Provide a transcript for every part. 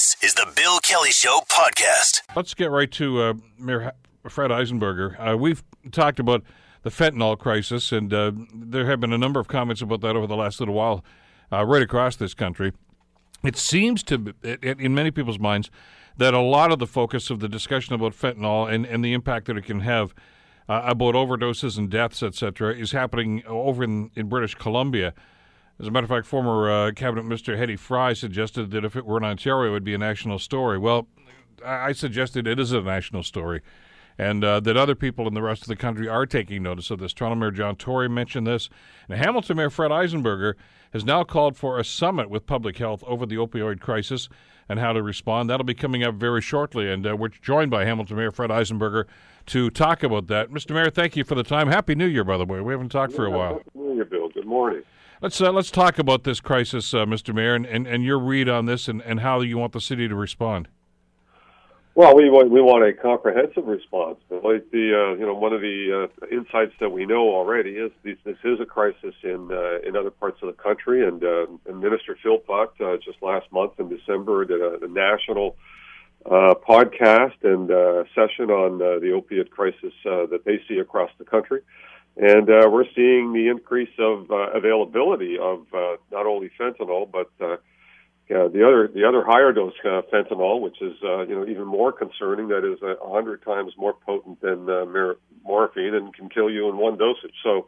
This is the Bill Kelly Show podcast. Let's get right to uh, Mayor Fred Eisenberger. Uh, we've talked about the fentanyl crisis, and uh, there have been a number of comments about that over the last little while, uh, right across this country. It seems to, in many people's minds, that a lot of the focus of the discussion about fentanyl and, and the impact that it can have uh, about overdoses and deaths, etc., is happening over in, in British Columbia. As a matter of fact, former uh, Cabinet Minister Hedy Fry suggested that if it were in Ontario, it would be a national story. Well, I suggested it is a national story, and uh, that other people in the rest of the country are taking notice of this. Toronto Mayor John Tory mentioned this, and Hamilton Mayor Fred Eisenberger has now called for a summit with public health over the opioid crisis and how to respond. That'll be coming up very shortly, and uh, we're joined by Hamilton Mayor Fred Eisenberger to talk about that. Mr. Mayor, thank you for the time. Happy New Year, by the way. We haven't talked for a while. Happy New Year, Bill. Good morning. Let's uh, let's talk about this crisis, uh, Mr. Mayor, and, and, and your read on this, and, and how you want the city to respond. Well, we want we want a comprehensive response. Like the uh, you know one of the uh, insights that we know already is this, this is a crisis in uh, in other parts of the country, and, uh, and Minister Philpott just last month in December did a, a national podcast and session on the opiate crisis that they see across the country. And uh, we're seeing the increase of uh, availability of uh, not only fentanyl, but uh, yeah, the other the other higher dose uh, fentanyl, which is uh, you know even more concerning. That is a hundred times more potent than uh, mar- morphine and can kill you in one dosage. So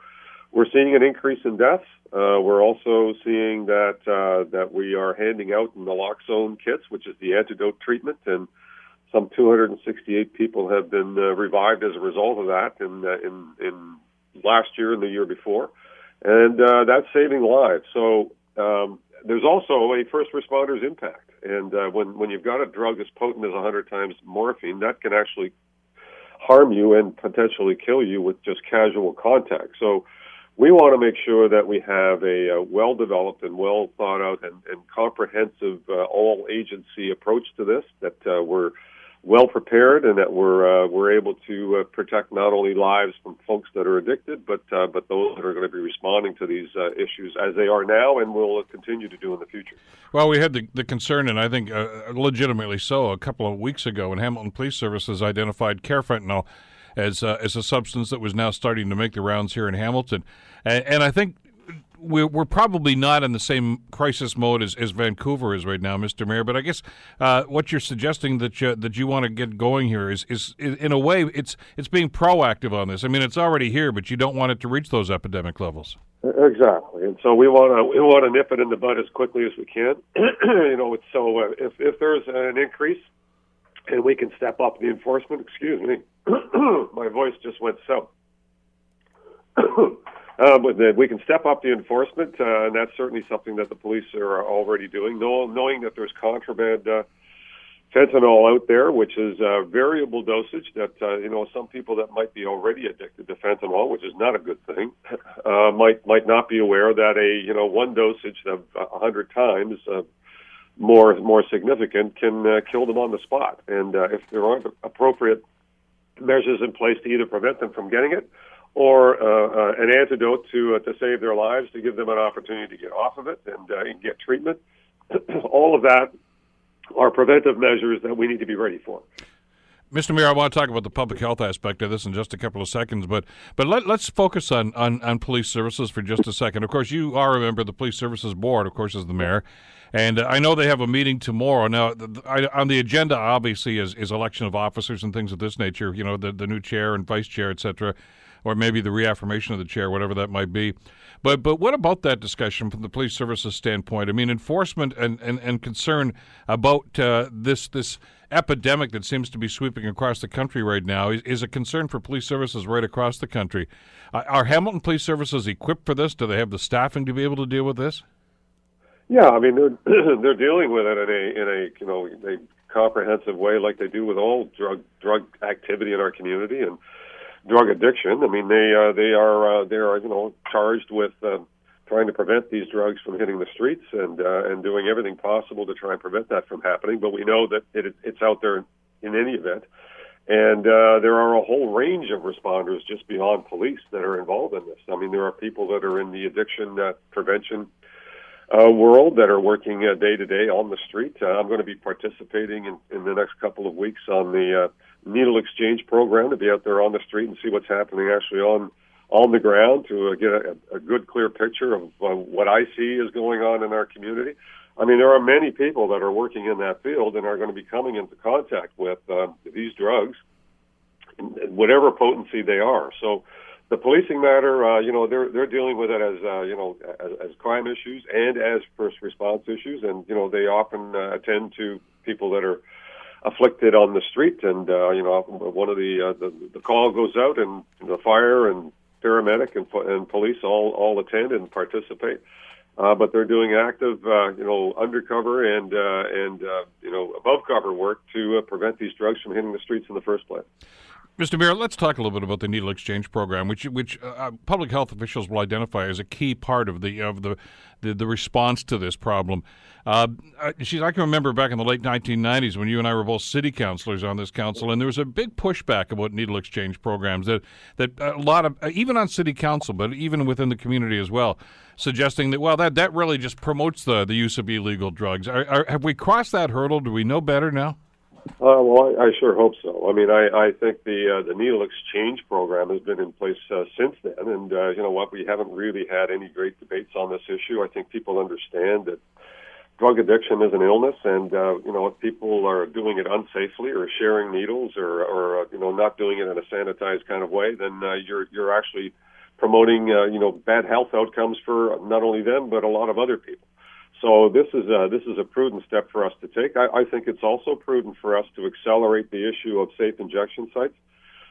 we're seeing an increase in deaths. Uh, we're also seeing that uh, that we are handing out naloxone kits, which is the antidote treatment, and some 268 people have been uh, revived as a result of that in uh, in in last year and the year before, and uh, that's saving lives. So um, there's also a first responder's impact, and uh, when when you've got a drug as potent as 100 times morphine, that can actually harm you and potentially kill you with just casual contact. So we want to make sure that we have a, a well developed and well thought out and, and comprehensive uh, all agency approach to this that uh, we're well prepared and that we're uh, we're able to uh, protect not only lives from folks that are addicted, but uh, but those that are going to be responding to these uh, issues as they are now and will continue to do in the future. Well, we had the, the concern, and I think uh, legitimately so, a couple of weeks ago when Hamilton Police Services identified carfentanil as uh, as a substance that was now starting to make the rounds here in Hamilton, and, and I think we're, we're probably not in the same crisis mode as, as Vancouver is right now, Mr. Mayor. But I guess uh, what you're suggesting that you, that you want to get going here is, is, is, in a way, it's it's being proactive on this. I mean, it's already here, but you don't want it to reach those epidemic levels. Exactly, and so we want to we want to nip it in the bud as quickly as we can. you know, so uh, if if there's an increase, and we can step up the enforcement. Excuse me, my voice just went so. Uh, but the, we can step up the enforcement, uh, and that's certainly something that the police are already doing. Know, knowing that there's contraband uh, fentanyl out there, which is a variable dosage. That uh, you know, some people that might be already addicted to fentanyl, which is not a good thing, uh, might might not be aware that a you know one dosage of a hundred times. Uh, more more significant can uh, kill them on the spot, and uh, if there aren't appropriate measures in place to either prevent them from getting it or uh, uh, an antidote to uh, to save their lives, to give them an opportunity to get off of it and, uh, and get treatment. All of that are preventive measures that we need to be ready for. Mr. Mayor, I want to talk about the public health aspect of this in just a couple of seconds, but but let, us focus on, on, on police services for just a second. Of course, you are a member of the police services board, of course, as the mayor, and I know they have a meeting tomorrow. Now, on the agenda, obviously, is, is election of officers and things of this nature. You know, the the new chair and vice chair, et cetera or maybe the reaffirmation of the chair, whatever that might be. But but what about that discussion from the police services standpoint? I mean, enforcement and, and, and concern about uh, this this epidemic that seems to be sweeping across the country right now is, is a concern for police services right across the country. Uh, are Hamilton Police Services equipped for this? Do they have the staffing to be able to deal with this? Yeah, I mean they're they're dealing with it in a in a you know a comprehensive way, like they do with all drug drug activity in our community, and drug addiction. I mean, they uh, they are uh, they are you know charged with uh, trying to prevent these drugs from hitting the streets and uh, and doing everything possible to try and prevent that from happening. But we know that it, it's out there in any event. And uh, there are a whole range of responders just beyond police that are involved in this. I mean, there are people that are in the addiction uh, prevention uh, world that are working uh, day to day on the street. Uh, I'm going to be participating in, in the next couple of weeks on the uh, needle exchange program to be out there on the street and see what's happening actually on on the ground to uh, get a, a good, clear picture of uh, what I see is going on in our community. I mean, there are many people that are working in that field and are going to be coming into contact with uh, these drugs, whatever potency they are. So, the policing matter, uh, you know, they're they're dealing with it as uh, you know as, as crime issues and as first response issues, and you know they often uh, attend to people that are afflicted on the street, and uh, you know one of the, uh, the the call goes out, and the fire and paramedic and, and police all all attend and participate. Uh, but they're doing active, uh, you know, undercover and uh, and uh, you know above cover work to uh, prevent these drugs from hitting the streets in the first place. Mr. Mayor, let's talk a little bit about the needle exchange program, which which uh, public health officials will identify as a key part of the of the the, the response to this problem. Uh, she's, I can remember back in the late 1990s when you and I were both city councilors on this council, and there was a big pushback about needle exchange programs that that a lot of even on city council, but even within the community as well, suggesting that well that that really just promotes the the use of illegal drugs. Are, are, have we crossed that hurdle? Do we know better now? Uh, well, I, I sure hope so. I mean, I, I think the uh, the needle exchange program has been in place uh, since then, and uh, you know what? We haven't really had any great debates on this issue. I think people understand that drug addiction is an illness, and uh, you know if people are doing it unsafely or sharing needles or or uh, you know not doing it in a sanitized kind of way, then you're you're actually promoting you know bad health outcomes for not only them but a lot of other people. So this is a, this is a prudent step for us to take. I, I think it's also prudent for us to accelerate the issue of safe injection sites.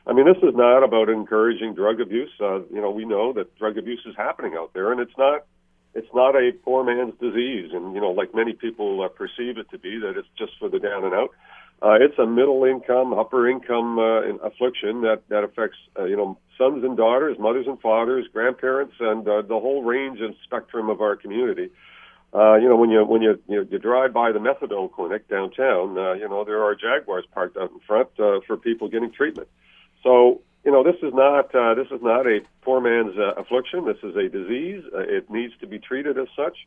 I mean, this is not about encouraging drug abuse. Uh, you know, we know that drug abuse is happening out there, and it's not it's not a poor man's disease, and you know, like many people uh, perceive it to be, that it's just for the down and out. Uh, it's a middle income, upper income uh, affliction that that affects uh, you know sons and daughters, mothers and fathers, grandparents, and uh, the whole range and spectrum of our community. Uh, you know, when you when you, you you drive by the methadone clinic downtown, uh, you know there are Jaguars parked out in front uh, for people getting treatment. So you know this is not uh, this is not a poor man's uh, affliction. This is a disease. Uh, it needs to be treated as such.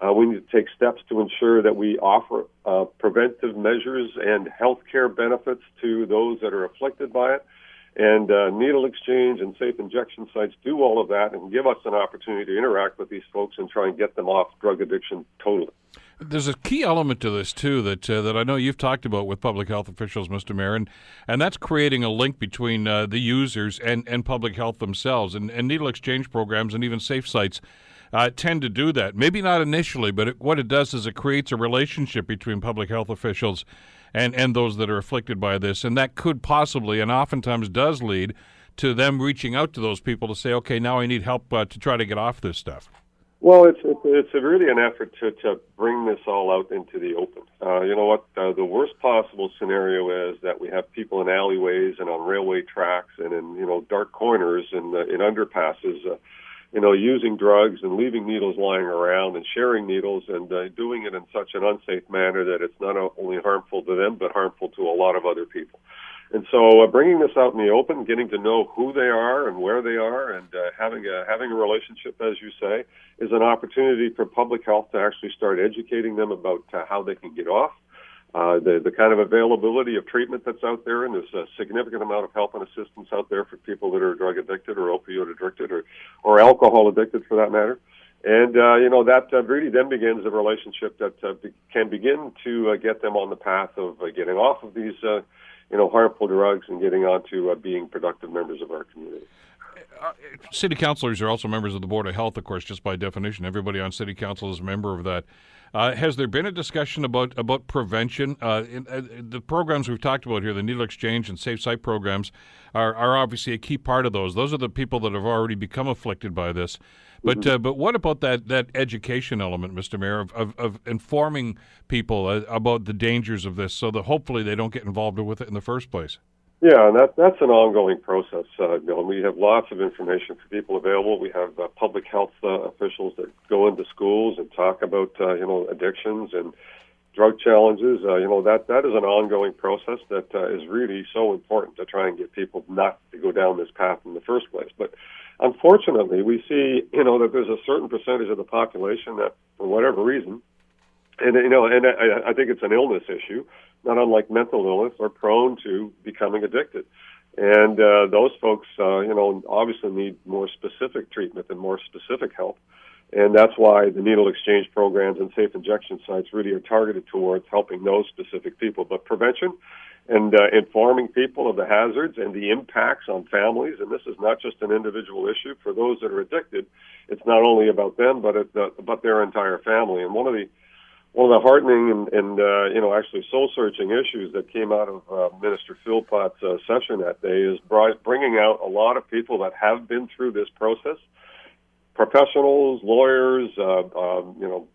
Uh, we need to take steps to ensure that we offer uh, preventive measures and health care benefits to those that are afflicted by it. And uh, needle exchange and safe injection sites do all of that and give us an opportunity to interact with these folks and try and get them off drug addiction totally. There's a key element to this too that uh, that I know you've talked about with public health officials, Mr. Mayor, and, and that's creating a link between uh, the users and, and public health themselves. And, and needle exchange programs and even safe sites uh, tend to do that. Maybe not initially, but it, what it does is it creates a relationship between public health officials and, and those that are afflicted by this. And that could possibly, and oftentimes does lead to them reaching out to those people to say, okay, now I need help uh, to try to get off this stuff. Well, it's it's, really an effort to to bring this all out into the open. Uh, you know what? Uh, the worst possible scenario is that we have people in alleyways and on railway tracks and in you know dark corners and uh, in underpasses. Uh, you know, using drugs and leaving needles lying around and sharing needles and uh, doing it in such an unsafe manner that it's not only harmful to them but harmful to a lot of other people. And so, uh, bringing this out in the open, getting to know who they are and where they are, and uh, having a having a relationship, as you say, is an opportunity for public health to actually start educating them about uh, how they can get off uh, the the kind of availability of treatment that's out there, and there's a significant amount of help and assistance out there for people that are drug addicted or opioid addicted or or alcohol addicted for that matter. And uh, you know that uh, really then begins a relationship that uh, be- can begin to uh, get them on the path of uh, getting off of these uh, you know harmful drugs and getting onto uh, being productive members of our community. Uh, city councilors are also members of the board of health, of course, just by definition. Everybody on city council is a member of that. Uh, has there been a discussion about about prevention? Uh, in, uh, the programs we've talked about here, the needle exchange and safe site programs, are, are obviously a key part of those. Those are the people that have already become afflicted by this. But mm-hmm. Uh, but what about that that education element, Mr. Mayor, of, of, of informing people uh, about the dangers of this, so that hopefully they don't get involved with it in the first place? Yeah, and that, that's an ongoing process, uh, Bill. And we have lots of information for people available. We have uh, public health uh, officials that go into schools and talk about, uh, you know, addictions and drug challenges. Uh, you know that that is an ongoing process that uh, is really so important to try and get people not to go down this path in the first place. But unfortunately, we see you know that there's a certain percentage of the population that, for whatever reason, and you know, and I, I think it's an illness issue, not unlike mental illness, are prone to becoming addicted. And uh, those folks, uh, you know, obviously need more specific treatment and more specific help. And that's why the needle exchange programs and safe injection sites really are targeted towards helping those specific people. But prevention and uh, informing people of the hazards and the impacts on families, and this is not just an individual issue for those that are addicted. It's not only about them, but it, uh, but their entire family. And one of the one of the heartening and, and uh, you know actually soul searching issues that came out of uh, Minister Philpott's uh, session that day is bringing out a lot of people that have been through this process, professionals, lawyers, uh, um, you know,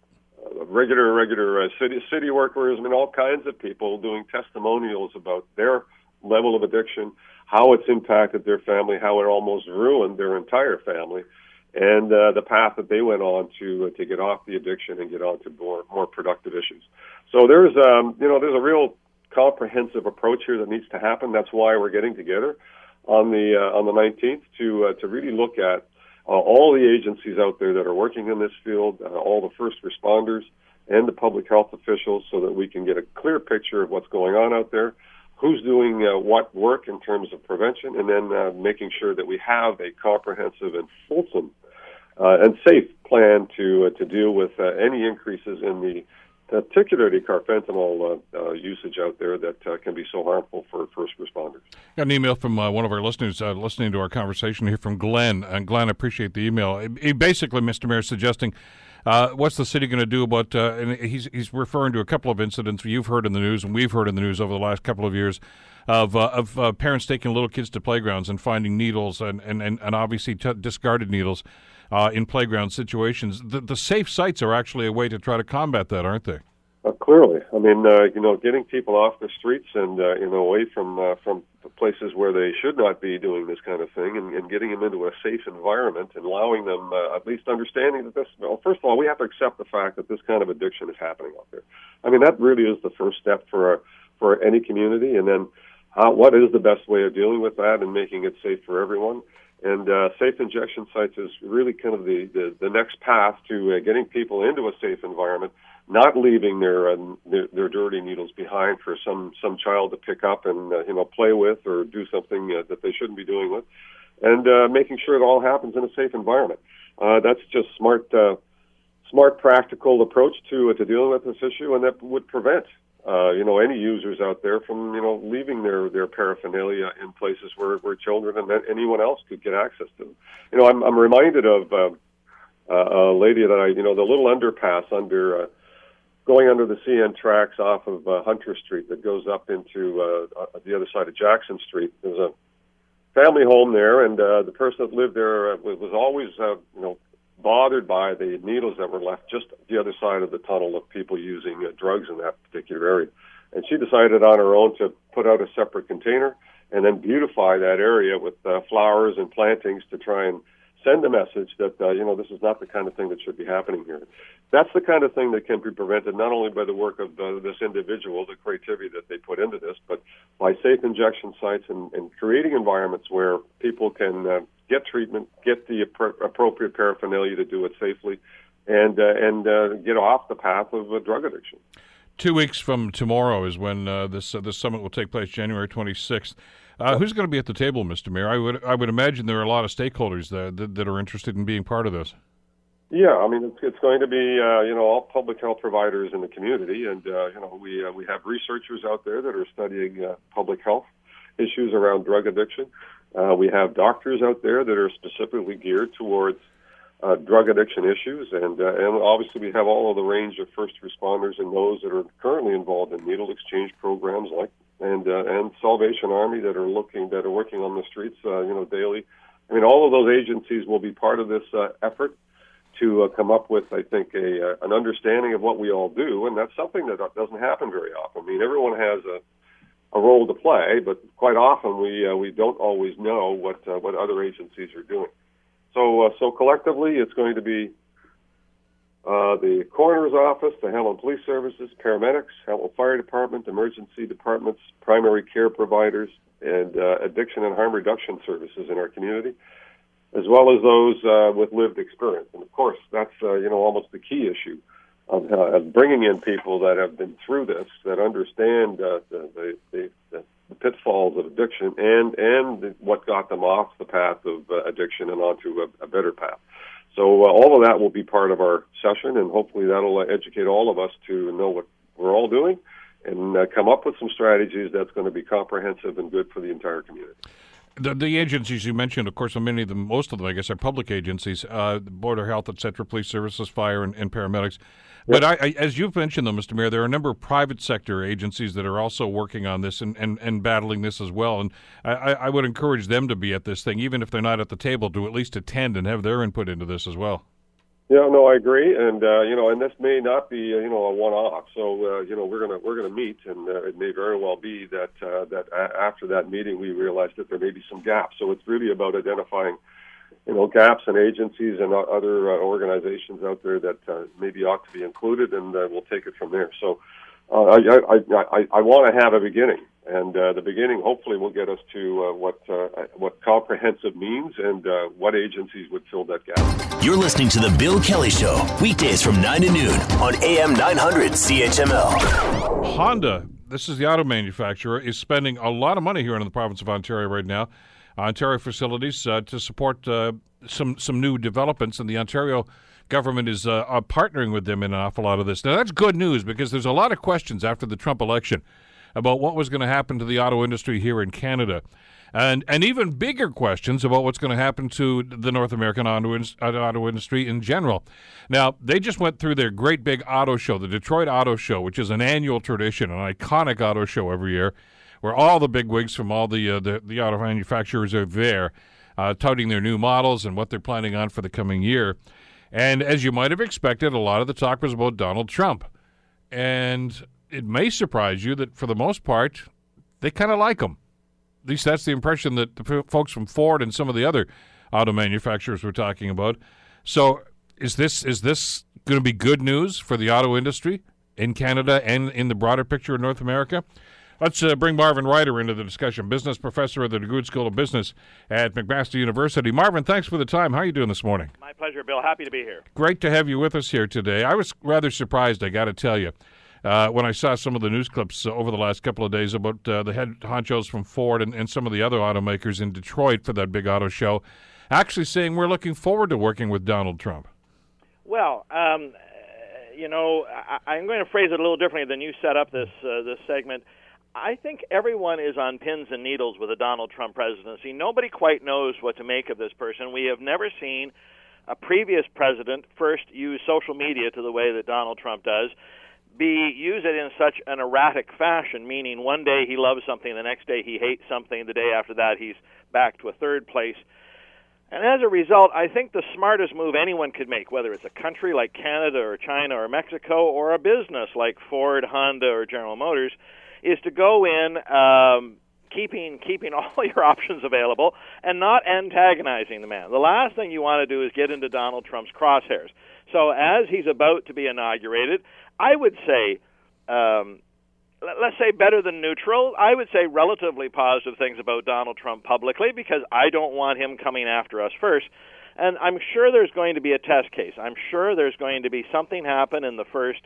regular regular uh, city city workers. I mean, all kinds of people doing testimonials about their level of addiction, how it's impacted their family, how it almost ruined their entire family and uh, the path that they went on to uh, to get off the addiction and get on to more more productive issues. So there's um, you know there's a real comprehensive approach here that needs to happen. That's why we're getting together on the uh, on the 19th to uh, to really look at uh, all the agencies out there that are working in this field, uh, all the first responders and the public health officials, so that we can get a clear picture of what's going on out there who's doing what work in terms of prevention, and then making sure that we have a comprehensive and fulsome and safe plan to uh, to deal with uh, any increases in the particularly carfentanil uh, uh, usage out there that uh, can be so harmful for first responders. Got an email from uh, one of our listeners uh, listening to our conversation here from Glenn. And Glenn, I appreciate the email. He basically, Mr. Mayor, suggesting uh, what's the city going to do about? Uh, and he's he's referring to a couple of incidents you've heard in the news and we've heard in the news over the last couple of years of uh, of uh, parents taking little kids to playgrounds and finding needles and and and, and obviously t- discarded needles uh, in playground situations. The, the safe sites are actually a way to try to combat that, aren't they? Uh, clearly, I mean, uh, you know, getting people off the streets and uh, you know away from uh, from places where they should not be doing this kind of thing, and, and getting them into a safe environment, and allowing them uh, at least understanding that this. Well, first of all, we have to accept the fact that this kind of addiction is happening out there. I mean, that really is the first step for our, for any community, and then uh, what is the best way of dealing with that and making it safe for everyone. And uh, safe injection sites is really kind of the, the, the next path to uh, getting people into a safe environment not leaving their, uh, their their dirty needles behind for some some child to pick up and uh, you know play with or do something uh, that they shouldn't be doing with, and uh, making sure it all happens in a safe environment. Uh, that's just smart, uh, smart, practical approach to uh, to dealing with this issue, and that would prevent uh, you know any users out there from you know leaving their their paraphernalia in places where where children and anyone else could get access to them. You know, I'm I'm reminded of. Uh, uh, a lady that I, you know, the little underpass under uh, going under the CN tracks off of uh, Hunter Street that goes up into uh, uh, the other side of Jackson Street. There's a family home there, and uh, the person that lived there uh, was always, uh, you know, bothered by the needles that were left just the other side of the tunnel of people using uh, drugs in that particular area. And she decided on her own to put out a separate container and then beautify that area with uh, flowers and plantings to try and send a message that uh, you know this is not the kind of thing that should be happening here. That's the kind of thing that can be prevented not only by the work of uh, this individual, the creativity that they put into this, but by safe injection sites and, and creating environments where people can uh, get treatment, get the appro- appropriate paraphernalia to do it safely, and uh, and uh, get off the path of uh, drug addiction. Two weeks from tomorrow is when this this summit will take place, January twenty sixth. Uh, who's going to be at the table, Mr. Mayor? I would I would imagine there are a lot of stakeholders that, that, that are interested in being part of this. Yeah, I mean it's it's going to be uh, you know all public health providers in the community, and uh, you know we uh, we have researchers out there that are studying uh, public health issues around drug addiction. Uh, we have doctors out there that are specifically geared towards drug addiction issues, and and obviously we have all of the range of first responders and those that are currently involved in needle exchange programs like and uh, and Salvation Army that are looking that are working on the streets, uh, you know, daily. I mean, all of those agencies will be part of this uh, effort to uh, come up with, I think, a uh, an understanding of what we all do, and that's something that doesn't happen very often. I mean, everyone has a a role to play, but quite often we uh, we don't always know what uh, what other agencies are doing. So uh, so collectively, it's going to be uh, the coroner's office, the Hamilton Police Services, paramedics, Hamilton Fire Department, emergency departments, primary care providers, and uh, addiction and harm reduction services in our community, as well as those uh, with lived experience. And of course, that's uh, you know almost the key issue of, uh, of bringing in people that have been through this, that understand uh, the, the, the, the pitfalls of addiction, and and what got them off the path of addiction and onto a, a better path. So uh, all of that will be part of our session, and hopefully that'll uh, educate all of us to know what we're all doing and uh, come up with some strategies that's going to be comprehensive and good for the entire community. The, the agencies you mentioned, of course, many of them, most of them, I guess, are public agencies: uh, Board of Health, etc., Police Services, Fire, and, and paramedics. But I, I, as you've mentioned, though, Mr. Mayor, there are a number of private sector agencies that are also working on this and, and, and battling this as well. And I, I would encourage them to be at this thing, even if they're not at the table, to at least attend and have their input into this as well. Yeah, no, I agree, and uh, you know, and this may not be uh, you know a one-off. So uh, you know, we're gonna we're gonna meet, and uh, it may very well be that uh, that a- after that meeting we realize that there may be some gaps. So it's really about identifying you know gaps in agencies and other uh, organizations out there that uh, maybe ought to be included, and uh, we'll take it from there. So uh, I I I, I want to have a beginning, and uh, the beginning hopefully will get us to uh, what uh, what comprehensive means and uh, what agencies would fill that gap. You're listening to the Bill Kelly Show weekdays from nine to noon on AM 900 CHML. Honda. This is the auto manufacturer is spending a lot of money here in the province of Ontario right now Ontario facilities uh, to support uh, some some new developments, and the Ontario government is uh, partnering with them in an awful lot of this. Now that's good news because there's a lot of questions after the Trump election about what was going to happen to the auto industry here in Canada. And, and even bigger questions about what's going to happen to the North American auto, auto industry in general. Now, they just went through their great big auto show, the Detroit Auto Show, which is an annual tradition, an iconic auto show every year where all the big wigs from all the uh, the, the auto manufacturers are there, uh, touting their new models and what they're planning on for the coming year. And as you might have expected, a lot of the talk was about Donald Trump. And it may surprise you that for the most part, they kind of like them. At least that's the impression that the folks from Ford and some of the other auto manufacturers were talking about. So is this is this going to be good news for the auto industry in Canada and in the broader picture of North America? Let's uh, bring Marvin Ryder into the discussion, business professor at the DeGroote School of Business at McMaster University. Marvin, thanks for the time. How are you doing this morning? My pleasure, Bill. Happy to be here. Great to have you with us here today. I was rather surprised, I got to tell you. Uh, when I saw some of the news clips uh, over the last couple of days about uh, the head honchos from Ford and, and some of the other automakers in Detroit for that big auto show, actually saying we're looking forward to working with Donald Trump. Well, um, you know, I, am going to phrase it a little differently than you set up this uh, this segment. I think everyone is on pins and needles with the Donald Trump presidency. Nobody quite knows what to make of this person. We have never seen a previous president first use social media to the way that Donald Trump does, be use it in such an erratic fashion, meaning one day he loves something, the next day he hates something, the day after that he's back to a third place. And as a result, I think the smartest move anyone could make, whether it's a country like Canada or China or Mexico or a business like Ford, Honda, or General Motors, is to go in um, keeping keeping all your options available and not antagonizing the man. The last thing you want to do is get into Donald Trump's crosshairs. So as he's about to be inaugurated, I would say. Um, let's say better than neutral. I would say relatively positive things about Donald Trump publicly because I don't want him coming after us first. And I'm sure there's going to be a test case. I'm sure there's going to be something happen in the first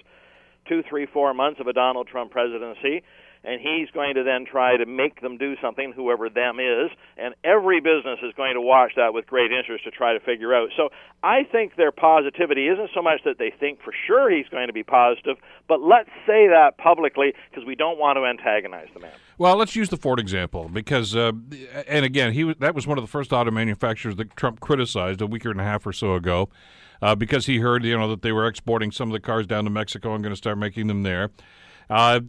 two, three, four months of a Donald Trump presidency and he's going to then try to make them do something, whoever them is, and every business is going to watch that with great interest to try to figure out. So I think their positivity isn't so much that they think for sure he's going to be positive, but let's say that publicly because we don't want to antagonize the man. Well, let's use the Ford example because, uh, and again, he that was one of the first auto manufacturers that Trump criticized a week and a half or so ago. Uh, because he heard, you know, that they were exporting some of the cars down to Mexico and going to start making them there. Uh,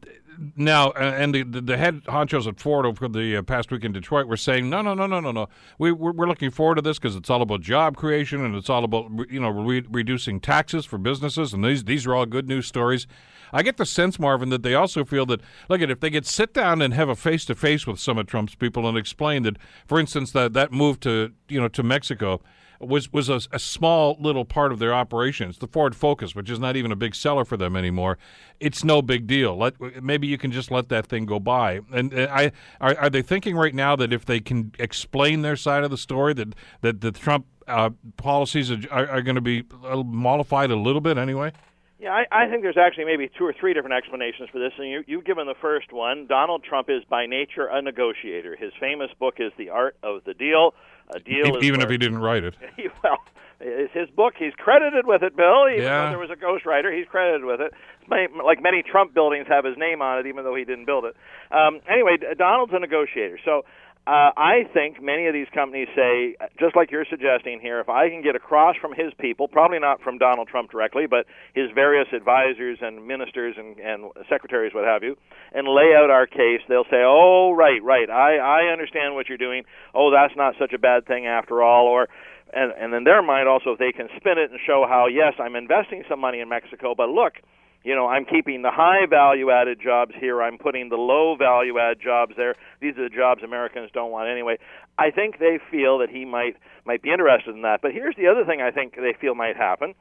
now, uh, and the, the head honchos at Ford over the uh, past week in Detroit were saying, no, no, no, no, no, no. We, we're, we're looking forward to this because it's all about job creation and it's all about you know re- reducing taxes for businesses, and these these are all good news stories. I get the sense, Marvin, that they also feel that look at if they could sit down and have a face to face with some of Trump's people and explain that, for instance, that that move to you know to Mexico was was a, a, small little part of their operations. The Ford Focus, which is not even a big seller for them anymore, it's no big deal. Let maybe you can just let that thing go by. And, and I are, are they thinking right now that if they can explain their side of the story that that the Trump uh, policies are, are, going to be mollified a little bit anyway? Yeah, I, I think there's actually maybe two or three different explanations for this, and you, you've given the first one. Donald Trump is by nature a negotiator. His famous book is The Art of the Deal. A deal even if he didn't write it. well, it's his book. He's credited with it, Bill. Even yeah. though there was a ghostwriter, he's credited with it. Many, Like many Trump buildings have his name on it, even though he didn't build it. Um, anyway, Donald's a negotiator. So uh, I think many of these companies say, just like you're suggesting here, if I can get across from his people, probably not from Donald Trump directly, but his various advisors and ministers and, and secretaries, what have you, and lay out our case, they'll say, oh, right, right, I, I understand what you're doing. Oh, that's not such a bad thing after all. Or, and, and in their mind also, if they can spin it and show how, yes, I'm investing some money in Mexico, but look, you know, I'm keeping the high value added jobs here. I'm putting the low value add jobs there. These are the jobs Americans don't want anyway. I think they feel that he might might be interested in that. But here's the other thing I think they feel might happen.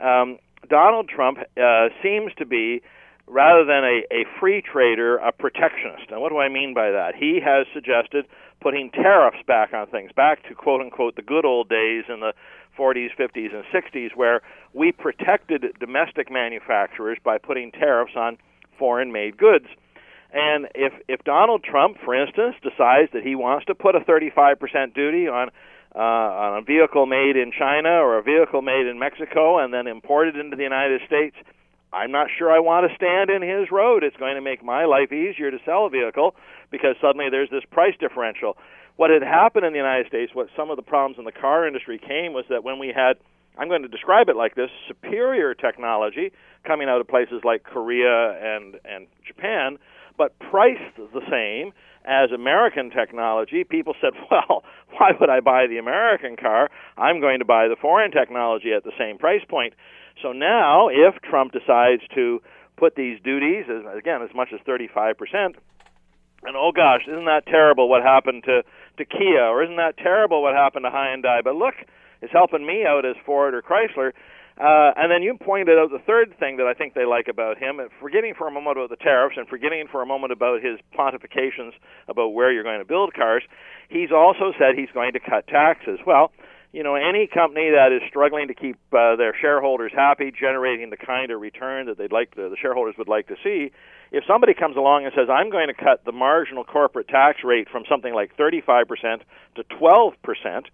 Um, Donald Trump uh, seems to be rather than a, a free trader, a protectionist. And what do I mean by that? He has suggested putting tariffs back on things, back to quote unquote the good old days in the 40s, 50s, and 60s, where we protected domestic manufacturers by putting tariffs on foreign made goods. And if, if Donald Trump, for instance, decides that he wants to put a 35% duty on, uh, on a vehicle made in China or a vehicle made in Mexico and then imported into the United States, I'm not sure I want to stand in his road. It's going to make my life easier to sell a vehicle because suddenly there's this price differential what had happened in the United States, what some of the problems in the car industry came was that when we had, I'm going to describe it like this, superior technology coming out of places like Korea and, and Japan, but priced the same as American technology, people said, well, why would I buy the American car? I'm going to buy the foreign technology at the same price point. So now, if Trump decides to put these duties, again, as much as 35 percent, and oh gosh, isn't that terrible what happened to to Kia, or isn't that terrible what happened to Hyundai? But look, it's helping me out as Ford or Chrysler. Uh, and then you pointed out the third thing that I think they like about him, forgetting for a moment about the tariffs and forgetting for a moment about his pontifications about where you're going to build cars, he's also said he's going to cut taxes. Well, you know, any company that is struggling to keep uh, their shareholders happy, generating the kind of return that they'd like to, the shareholders would like to see, if somebody comes along and says, I'm going to cut the marginal corporate tax rate from something like 35% to 12%,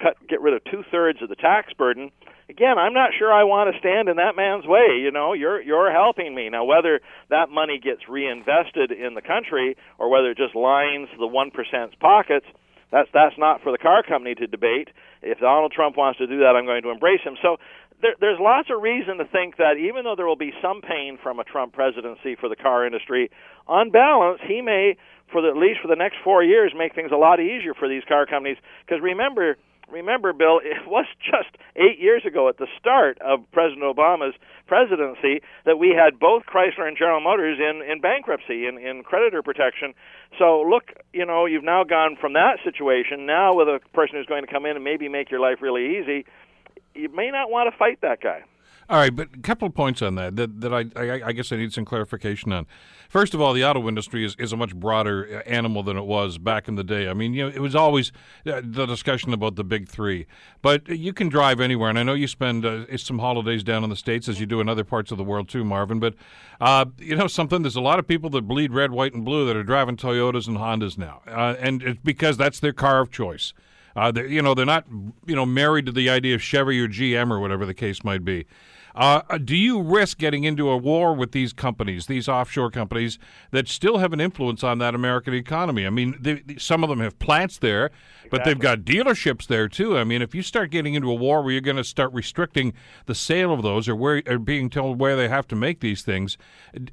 cut, get rid of two thirds of the tax burden, again, I'm not sure I want to stand in that man's way. You know, you're you're helping me now. Whether that money gets reinvested in the country or whether it just lines the one percent's pockets, that's that's not for the car company to debate. If Donald Trump wants to do that, I'm going to embrace him. So there, there's lots of reason to think that even though there will be some pain from a Trump presidency for the car industry, on balance, he may, for the, at least for the next four years, make things a lot easier for these car companies. Because remember, remember, Bill, it was just eight years ago at the start of President Obama's presidency that we had both Chrysler and General Motors in, in bankruptcy, in, in creditor protection. So, look, you know, you've now gone from that situation now with a person who's going to come in and maybe make your life really easy you may not want to fight that guy. All right, but a couple of points on that that, that I, I, I guess I need some clarification on. First of all, the auto industry is, is a much broader animal than it was back in the day. I mean, you know, it was always uh, the discussion about the big three, but you can drive anywhere. And I know you spend uh, some holidays down in the states, as you do in other parts of the world too, Marvin. But uh, you know something, there's a lot of people that bleed red, white, and blue that are driving Toyotas and Hondas now, uh, and it's because that's their car of choice. Uh, you know, they're not, you know, married to the idea of Chevy or GM or whatever the case might be. Uh, do you risk getting into a war with these companies, these offshore companies that still have an influence on that American economy? I mean, they, some of them have plants there. But they've got dealerships there too. I mean, if you start getting into a war where you're going to start restricting the sale of those or where or being told where they have to make these things,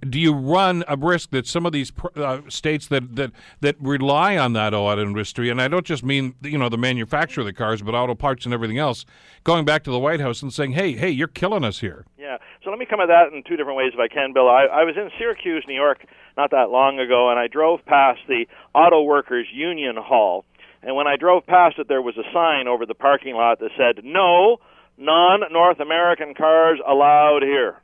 do you run a risk that some of these uh, states that, that that rely on that auto industry, and I don't just mean you know the manufacturer of the cars, but auto parts and everything else, going back to the White House and saying, "Hey, hey, you're killing us here." Yeah. So let me come at that in two different ways if I can, Bill. I, I was in Syracuse, New York, not that long ago, and I drove past the Auto Workers Union Hall. And when I drove past it, there was a sign over the parking lot that said, "No non North American cars allowed here."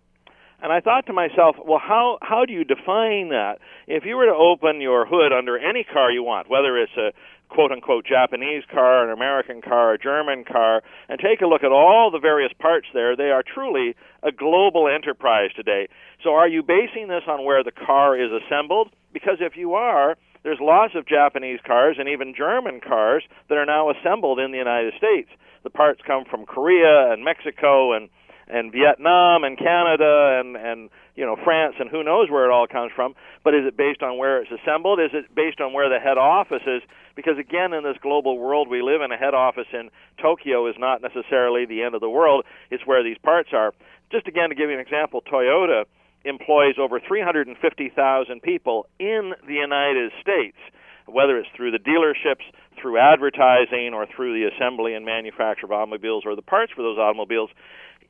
And I thought to myself, well, how how do you define that? If you were to open your hood under any car you want, whether it's a quote unquote Japanese car, an American car, a German car, and take a look at all the various parts there, they are truly a global enterprise today. So are you basing this on where the car is assembled? Because if you are, there's lots of Japanese cars and even German cars that are now assembled in the United States. The parts come from Korea and Mexico and and Vietnam and Canada and and you know France and who knows where it all comes from. But is it based on where it's assembled? Is it based on where the head office is? Because again, in this global world we live in, a head office in Tokyo is not necessarily the end of the world. It's where these parts are. Just again to give you an example, Toyota employs over 350,000 people in the United States, whether it's through the dealerships, through advertising, or through the assembly and manufacture of automobiles or the parts for those automobiles.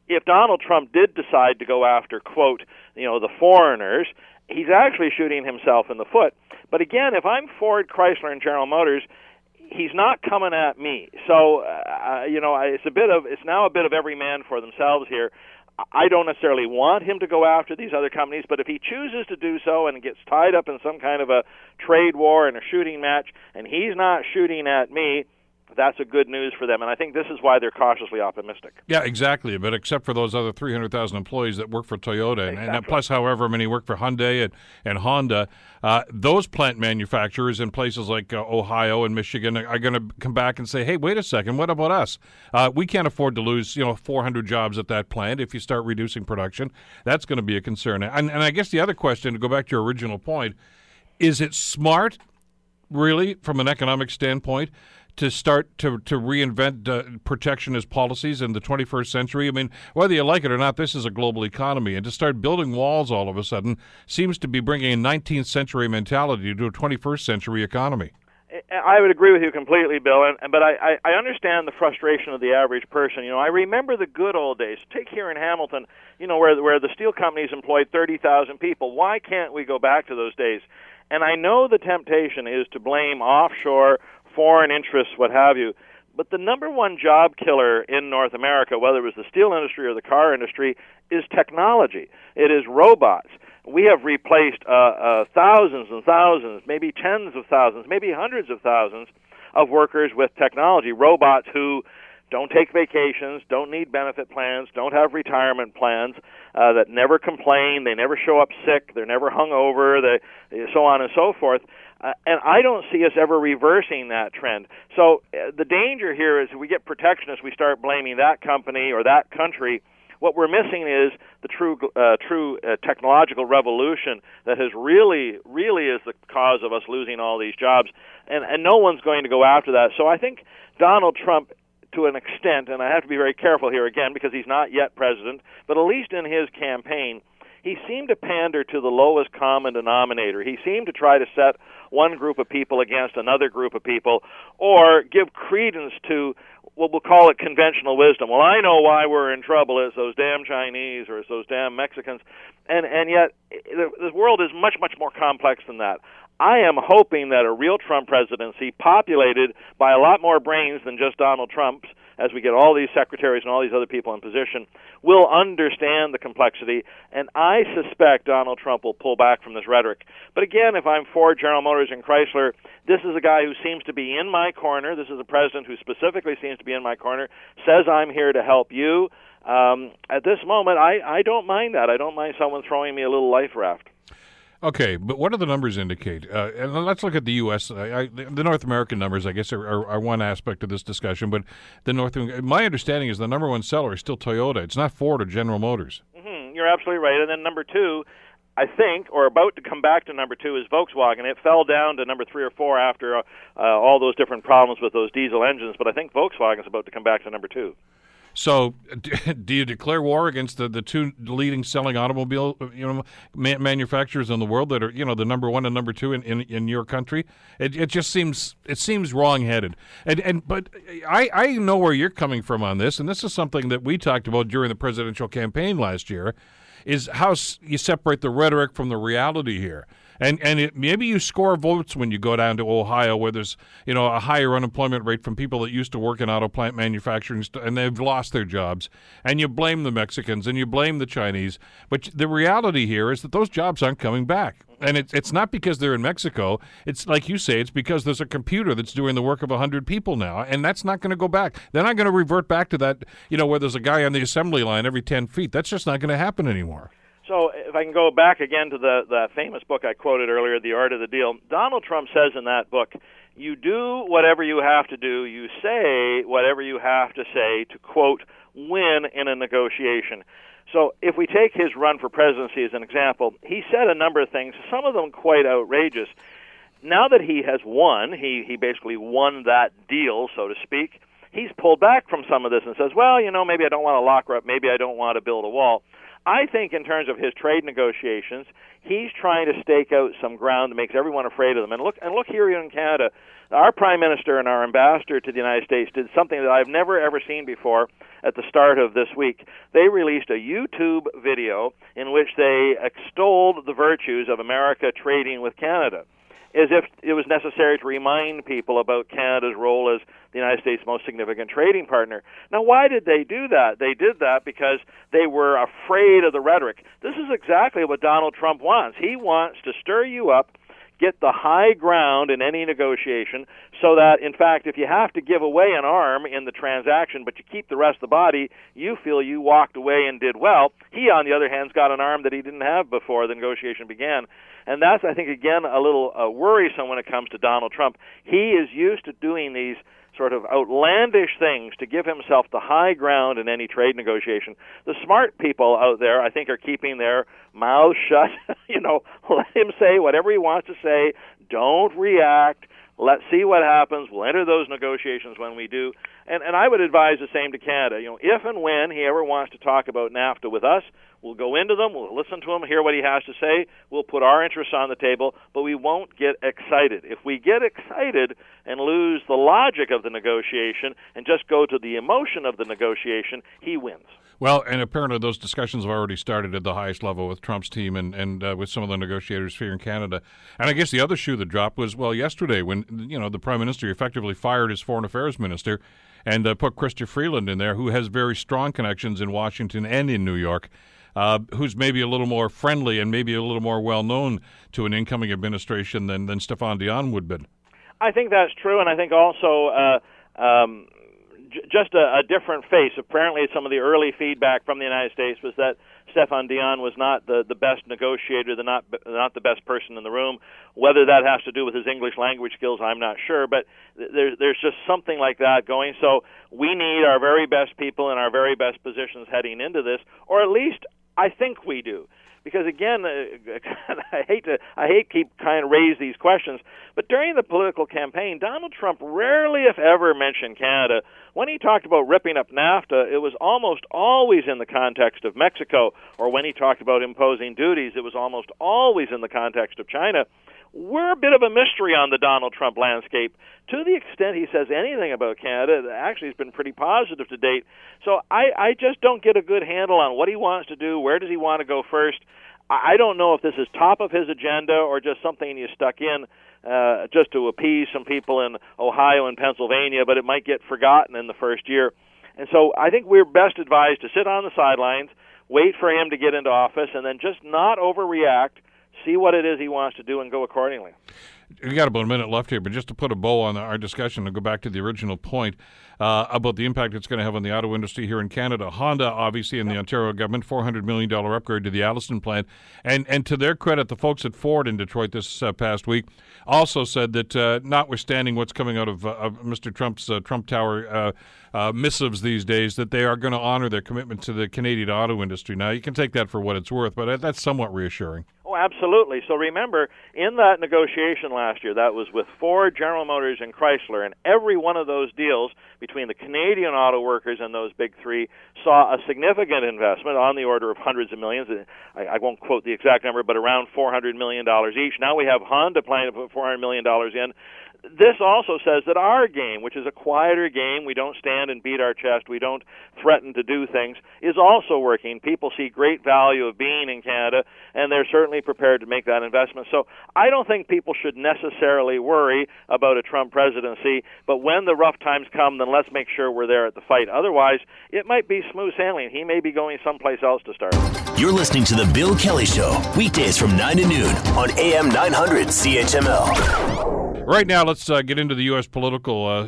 If Donald Trump did decide to go after, quote, you know, the foreigners, he's actually shooting himself in the foot. But again, if I'm Ford, Chrysler, and General Motors, he's not coming at me. So, uh, you know, it's a bit of it's now a bit of every man for themselves here. I don't necessarily want him to go after these other companies, but if he chooses to do so and gets tied up in some kind of a trade war and a shooting match, and he's not shooting at me, that's a good news for them. And I think this is why they're cautiously optimistic. Yeah, exactly. But except for those other 300,000 employees that work for Toyota, exactly. and, and, plus however many work for Hyundai and, and Honda, uh, those plant manufacturers in places like uh, Ohio and Michigan are, are going to come back and say, hey, wait a second, what about us? Uh, we can't afford to lose, you know, 400 jobs at that plant if you start reducing production. That's going to be a concern. And, and I guess the other question, to go back to your original point, is it smart, really, from an economic standpoint, to start to, to reinvent uh, protectionist policies in the 21st century. I mean, whether you like it or not, this is a global economy, and to start building walls all of a sudden seems to be bringing a 19th century mentality to a 21st century economy. I would agree with you completely, Bill. And, but I, I understand the frustration of the average person. You know, I remember the good old days. Take here in Hamilton, you know, where where the steel companies employed thirty thousand people. Why can't we go back to those days? And I know the temptation is to blame offshore foreign interests, what have you. But the number one job killer in North America, whether it was the steel industry or the car industry, is technology. It is robots. We have replaced uh, uh, thousands and thousands, maybe tens of thousands, maybe hundreds of thousands of workers with technology. Robots who don't take vacations, don't need benefit plans, don't have retirement plans, uh, that never complain, they never show up sick, they're never hungover, they, so on and so forth. Uh, and I don't see us ever reversing that trend. So uh, the danger here is if we get protectionists, we start blaming that company or that country. What we're missing is the true, uh, true uh, technological revolution that has really, really is the cause of us losing all these jobs, and and no one's going to go after that. So I think Donald Trump to an extent, and I have to be very careful here again because he's not yet president, but at least in his campaign, he seemed to pander to the lowest common denominator. He seemed to try to set one group of people against another group of people, or give credence to what we'll call it conventional wisdom. Well, I know why we're in trouble. It's those damn Chinese or it's those damn Mexicans, and and yet the, the world is much much more complex than that. I am hoping that a real Trump presidency, populated by a lot more brains than just Donald Trump's, as we get all these secretaries and all these other people in position, will understand the complexity, and I suspect Donald Trump will pull back from this rhetoric. But again, if I'm for General Motors and Chrysler, this is a guy who seems to be in my corner. This is a president who specifically seems to be in my corner, says I'm here to help you. Um, at this moment, I, I don't mind that. I don't mind someone throwing me a little life raft. Okay, but what do the numbers indicate? Uh, and let's look at the U.S. I, the North American numbers, I guess, are, are, are, one aspect of this discussion. But the North, my understanding is the number one seller is still Toyota. It's not Ford or General Motors. Mm-hmm. You're absolutely right. And then number two, I think, or about to come back to number two is Volkswagen. It fell down to number three or four after uh, all those different problems with those diesel engines. But I think Volkswagen is about to come back to number two. So, do you declare war against the, the two leading selling automobile you know ma- manufacturers in the world that are you know the number one and number two in, in, in your country? It, it just seems it seems wrongheaded. And and but I I know where you're coming from on this, and this is something that we talked about during the presidential campaign last year, is how you separate the rhetoric from the reality here. And and it, maybe you score votes when you go down to Ohio, where there's you know a higher unemployment rate from people that used to work in auto plant manufacturing, and they've lost their jobs. And you blame the Mexicans and you blame the Chinese, but the reality here is that those jobs aren't coming back. And it's it's not because they're in Mexico. It's like you say, it's because there's a computer that's doing the work of hundred people now, and that's not going to go back. They're not going to revert back to that, you know, where there's a guy on the assembly line every ten feet. That's just not going to happen anymore. So, if I can go back again to the, the famous book I quoted earlier, The Art of the Deal, Donald Trump says in that book, you do whatever you have to do, you say whatever you have to say to, quote, win in a negotiation. So, if we take his run for presidency as an example, he said a number of things, some of them quite outrageous. Now that he has won, he, he basically won that deal, so to speak, he's pulled back from some of this and says, well, you know, maybe I don't want to lock her up, maybe I don't want to build a wall. I think, in terms of his trade negotiations, he's trying to stake out some ground that makes everyone afraid of them. And look, and look here in Canada, our prime minister and our ambassador to the United States did something that I've never ever seen before. At the start of this week, they released a YouTube video in which they extolled the virtues of America trading with Canada as if it was necessary to remind people about Canada's role as the United States' most significant trading partner. Now, why did they do that? They did that because they were afraid of the rhetoric. This is exactly what Donald Trump wants. He wants to stir you up get the high ground in any negotiation so that, in fact, if you have to give away an arm in the transaction but you keep the rest of the body, you feel you walked away and did well. He, on the other hand, has got an arm that he didn't have before the negotiation began. And that's, I think, again, a little uh, worrisome when it comes to Donald Trump. He is used to doing these sort of outlandish things to give himself the high ground in any trade negotiation. The smart people out there, I think, are keeping their mouths shut. you know, let him say whatever he wants to say. Don't react. Let's see what happens. We'll enter those negotiations when we do. And and I would advise the same to Canada. You know, if and when he ever wants to talk about NAFTA with us, We'll go into them, we'll listen to him, hear what he has to say, we'll put our interests on the table, but we won't get excited. If we get excited and lose the logic of the negotiation and just go to the emotion of the negotiation, he wins. Well, and apparently those discussions have already started at the highest level with Trump's team and and uh, with some of the negotiators here in Canada. And I guess the other shoe that dropped was well yesterday when you know the prime minister effectively fired his foreign affairs minister and uh, put Chrystia Freeland in there, who has very strong connections in Washington and in New York uh, who's maybe a little more friendly and maybe a little more well known to an incoming administration than than Stephane Dion would have been. I think that's true, and I think also. Uh, um, just a, a different face. Apparently, some of the early feedback from the United States was that Stephane Dion was not the, the best negotiator, the not not the best person in the room. Whether that has to do with his English language skills, I'm not sure, but there's there's just something like that going. So we need our very best people in our very best positions heading into this, or at least I think we do. Because again, uh, I hate to I hate keep kind of raise these questions, but during the political campaign, Donald Trump rarely, if ever, mentioned Canada. When he talked about ripping up NAFTA, it was almost always in the context of Mexico, or when he talked about imposing duties, it was almost always in the context of China we're a bit of a mystery on the Donald Trump landscape. To the extent he says anything about Canada, actually has been pretty positive to date. So I, I just don't get a good handle on what he wants to do. Where does he want to go first? I don't know if this is top of his agenda or just something you stuck in uh, just to appease some people in Ohio and Pennsylvania, but it might get forgotten in the first year. And so I think we're best advised to sit on the sidelines, wait for him to get into office, and then just not overreact see what it is he wants to do and go accordingly. We got about a minute left here, but just to put a bow on our discussion and go back to the original point uh, about the impact it's going to have on the auto industry here in Canada. Honda, obviously, and the Ontario government, four hundred million dollar upgrade to the Alliston plant, and and to their credit, the folks at Ford in Detroit this uh, past week also said that, uh, notwithstanding what's coming out of, uh, of Mr. Trump's uh, Trump Tower uh, uh, missives these days, that they are going to honor their commitment to the Canadian auto industry. Now, you can take that for what it's worth, but that's somewhat reassuring. Oh, absolutely. So remember, in that negotiation last year, that was with Ford, General Motors, and Chrysler, and every one of those deals between the Canadian auto workers and those big three saw a significant investment on the order of hundreds of millions. I, I won't quote the exact number, but around $400 million each. Now we have Honda planning to put $400 million in this also says that our game, which is a quieter game, we don't stand and beat our chest, we don't threaten to do things, is also working. People see great value of being in Canada, and they're certainly prepared to make that investment. So I don't think people should necessarily worry about a Trump presidency, but when the rough times come, then let's make sure we're there at the fight. Otherwise, it might be smooth sailing. He may be going someplace else to start. You're listening to The Bill Kelly Show, weekdays from 9 to noon on AM 900 CHML. Right now, let's uh, get into the U.S. political uh,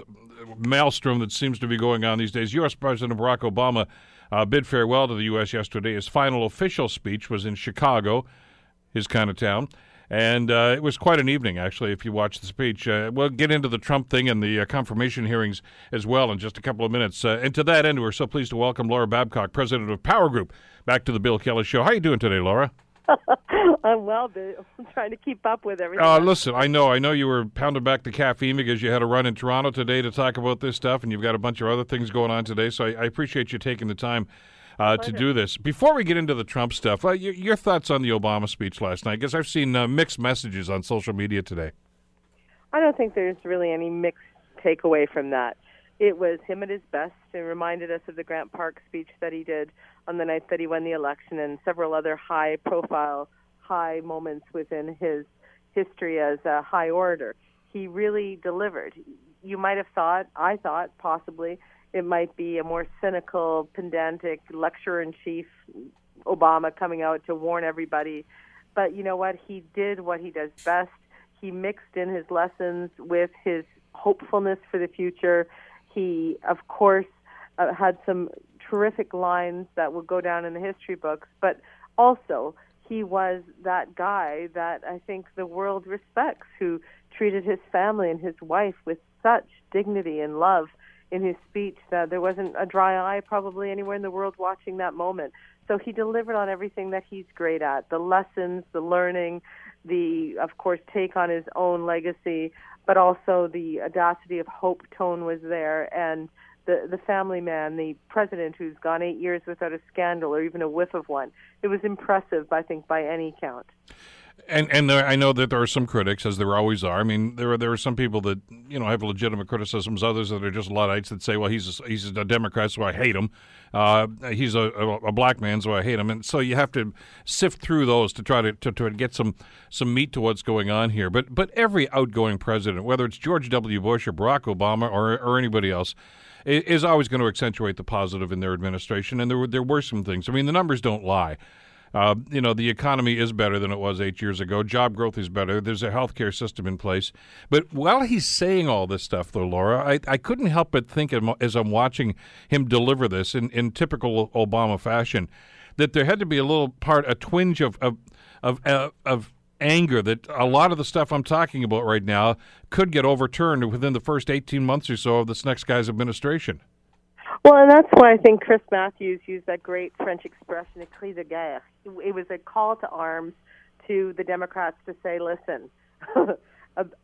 maelstrom that seems to be going on these days. U.S. President Barack Obama uh, bid farewell to the U.S. yesterday. His final official speech was in Chicago, his kind of town. And uh, it was quite an evening, actually, if you watch the speech. Uh, we'll get into the Trump thing and the uh, confirmation hearings as well in just a couple of minutes. And to that end, we're so pleased to welcome Laura Babcock, president of Power Group, back to the Bill Kelly Show. How are you doing today, Laura? I'm well, Bill. I'm trying to keep up with everything. Uh, listen, I know, I know you were pounding back the caffeine because you had a run in Toronto today to talk about this stuff, and you've got a bunch of other things going on today. So I, I appreciate you taking the time uh, to do this. Before we get into the Trump stuff, uh, your, your, thoughts on the Obama speech last night? Because I've seen uh, mixed messages on social media today. I don't think there's really any mixed takeaway from that. It was him at his best. It reminded us of the Grant Park speech that he did on the night that he won the election and several other high profile, high moments within his history as a high orator. He really delivered. You might have thought, I thought, possibly, it might be a more cynical, pedantic lecturer in chief, Obama coming out to warn everybody. But you know what? He did what he does best. He mixed in his lessons with his hopefulness for the future. He, of course, uh, had some terrific lines that will go down in the history books, but also he was that guy that I think the world respects, who treated his family and his wife with such dignity and love in his speech that there wasn't a dry eye probably anywhere in the world watching that moment. So he delivered on everything that he's great at the lessons, the learning, the, of course, take on his own legacy, but also the audacity of hope tone was there. And the, the family man, the president who's gone eight years without a scandal or even a whiff of one. It was impressive, I think, by any count. And and there, I know that there are some critics, as there always are. I mean, there are there are some people that you know have legitimate criticisms. Others that are just luddites that say, "Well, he's a, he's a Democrat, so I hate him. Uh, he's a, a, black man, so I hate him." And so you have to sift through those to try to, to, to get some some meat to what's going on here. But but every outgoing president, whether it's George W. Bush or Barack Obama or or anybody else, is always going to accentuate the positive in their administration. And there were there were some things. I mean, the numbers don't lie. Uh, you know, the economy is better than it was eight years ago. Job growth is better. There's a healthcare system in place. But while he's saying all this stuff, though, Laura, I, I couldn't help but think as I'm watching him deliver this in, in typical Obama fashion that there had to be a little part, a twinge of of of, uh, of anger that a lot of the stuff I'm talking about right now could get overturned within the first 18 months or so of this next guy's administration. Well, and that's why I think Chris Matthews used that great French expression, "a de guerre." It was a call to arms to the Democrats to say, "Listen,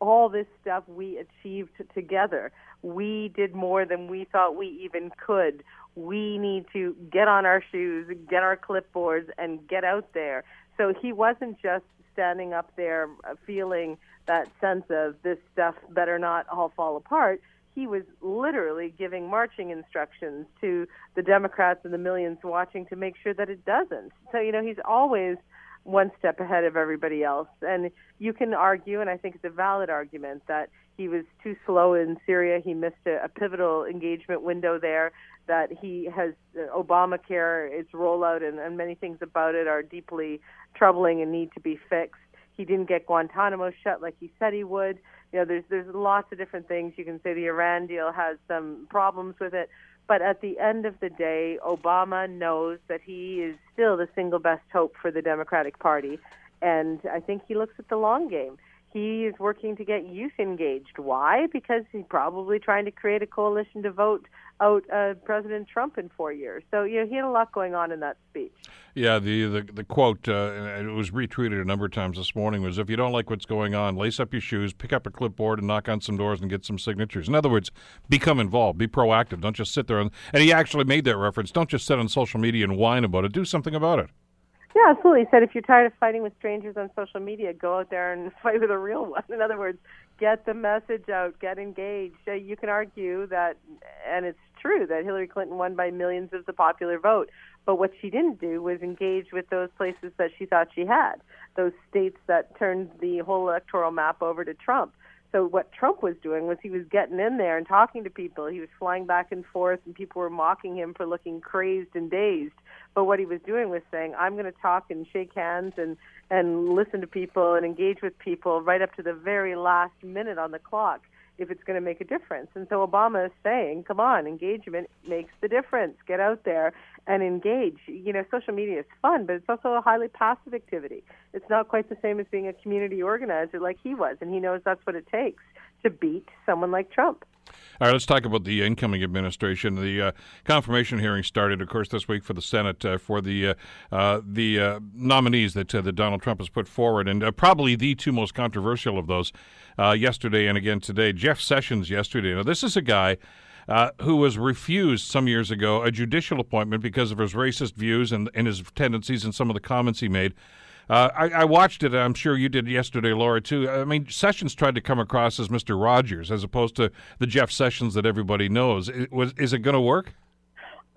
all this stuff we achieved together, we did more than we thought we even could. We need to get on our shoes, get our clipboards, and get out there." So he wasn't just standing up there uh, feeling that sense of this stuff better not all fall apart he was literally giving marching instructions to the Democrats and the millions watching to make sure that it doesn't. So, you know, he's always one step ahead of everybody else. And you can argue, and I think it's a valid argument, that he was too slow in Syria. He missed a, a pivotal engagement window there. That he has uh, Obamacare, its rollout, and, and many things about it are deeply troubling and need to be fixed. He didn't get Guantanamo shut like he said he would you know, there's there's lots of different things. You can say the Iran deal has some problems with it, but at the end of the day, Obama knows that he is still the single best hope for the Democratic Party, and I think he looks at the long game. He is working to get youth engaged. Why? Because he's probably trying to create a coalition to vote out uh, President Trump in four years. So you know he had a lot going on in that speech. Yeah, the the, the quote uh, it was retweeted a number of times this morning was if you don't like what's going on, lace up your shoes, pick up a clipboard, and knock on some doors and get some signatures. In other words, become involved, be proactive. Don't just sit there and, and he actually made that reference. Don't just sit on social media and whine about it. Do something about it. Yeah, absolutely. He said if you're tired of fighting with strangers on social media, go out there and fight with a real one. In other words, get the message out, get engaged. Uh, you can argue that, and it's true that Hillary Clinton won by millions of the popular vote. But what she didn't do was engage with those places that she thought she had, those states that turned the whole electoral map over to Trump. So what Trump was doing was he was getting in there and talking to people. He was flying back and forth, and people were mocking him for looking crazed and dazed. But what he was doing was saying, "I'm going to talk and shake hands and and listen to people and engage with people right up to the very last minute on the clock." if it's going to make a difference. And so Obama is saying, come on, engagement makes the difference. Get out there and engage. You know, social media is fun, but it's also a highly passive activity. It's not quite the same as being a community organizer like he was, and he knows that's what it takes to beat someone like Trump. All right, let's talk about the incoming administration. The uh, confirmation hearing started, of course, this week for the Senate uh, for the uh, uh the uh, nominees that uh, that Donald Trump has put forward, and probably the two most controversial of those yesterday and again today. Jeff Sessions yesterday. Now, this is a guy. Who was refused some years ago a judicial appointment because of his racist views and, and his tendencies and some of the comments he made. Uh, I, I, watched it. I'm sure you did yesterday, Laura, too. I mean, Sessions tried to come across as Mr. Rogers as opposed to the Jeff Sessions that everybody knows. It, was, is it going to work?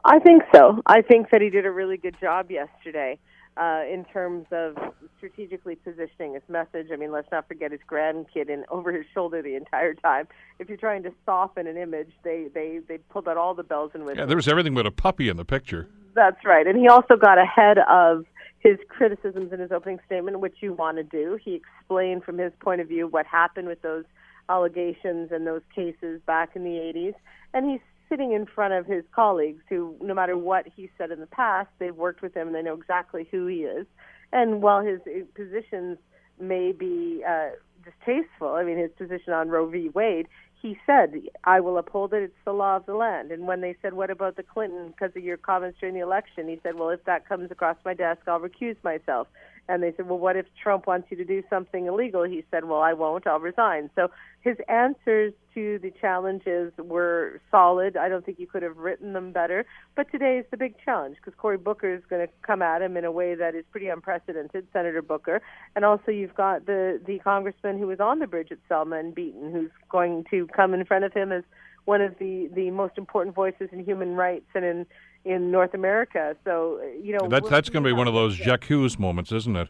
I think so. I think that he did a really good job yesterday uh, in terms of strategically positioning his message. I mean, let's not forget his grandkid in over his shoulder the entire time. If you're trying to soften an image, they they they pulled out all the bells and whistles. Yeah, there was everything but a puppy in the picture. That's right, and he also got ahead of his criticisms in his opening statement, which you want to do. He explained from his point of view what happened with those allegations and those cases back in the 80s. And he's sitting in front of his colleagues who, no matter what he said in the past, they've worked with him and they know exactly who he is. And while his positions may be uh, distasteful, I mean, his position on Roe v. Wade, he said, I will uphold it. It's the law of the land. And when they said, What about the Clinton because of your comments during the election? He said, Well, if that comes across my desk, I'll recuse myself. And they said, Well, what if Trump wants you to do something illegal? He said, Well, I won't. I'll resign. So his answers to the challenges were solid. I don't think you could have written them better. But today is the big challenge because Cory Booker is going to come at him in a way that is pretty unprecedented, Senator Booker. And also, you've got the, the congressman who was on the bridge at Selma and Beaton who's going to come in front of him as one of the, the most important voices in human rights and in in North America. So you know that's we'll that's going to be one of those J'accuse moments, isn't it?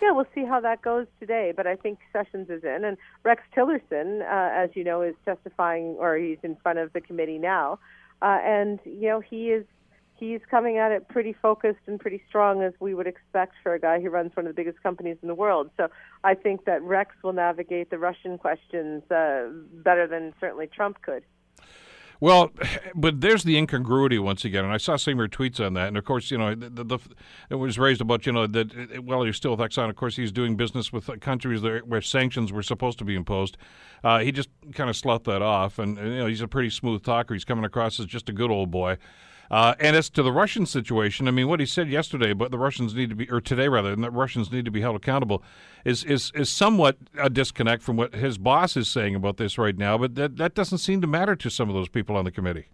Yeah, we'll see how that goes today. But I think Sessions is in, and Rex Tillerson, uh, as you know, is testifying, or he's in front of the committee now, uh, and you know he is he's coming at it pretty focused and pretty strong as we would expect for a guy who runs one of the biggest companies in the world. So I think that Rex will navigate the Russian questions uh, better than certainly Trump could. Well, but there's the incongruity once again, and I saw some of your tweets on that. And of course, you know, the, the, it was raised about you know that well, he's still with Exxon. Of course, he's doing business with countries where sanctions were supposed to be imposed. Uh, he just kind of sloughed that off, and you know, he's a pretty smooth talker. He's coming across as just a good old boy. Uh, and as to the Russian situation, I mean, what he said yesterday about the Russians need to be, or today rather, and that Russians need to be held accountable, is is is somewhat a disconnect from what his boss is saying about this right now. But that that doesn't seem to matter to some of those people on the committee.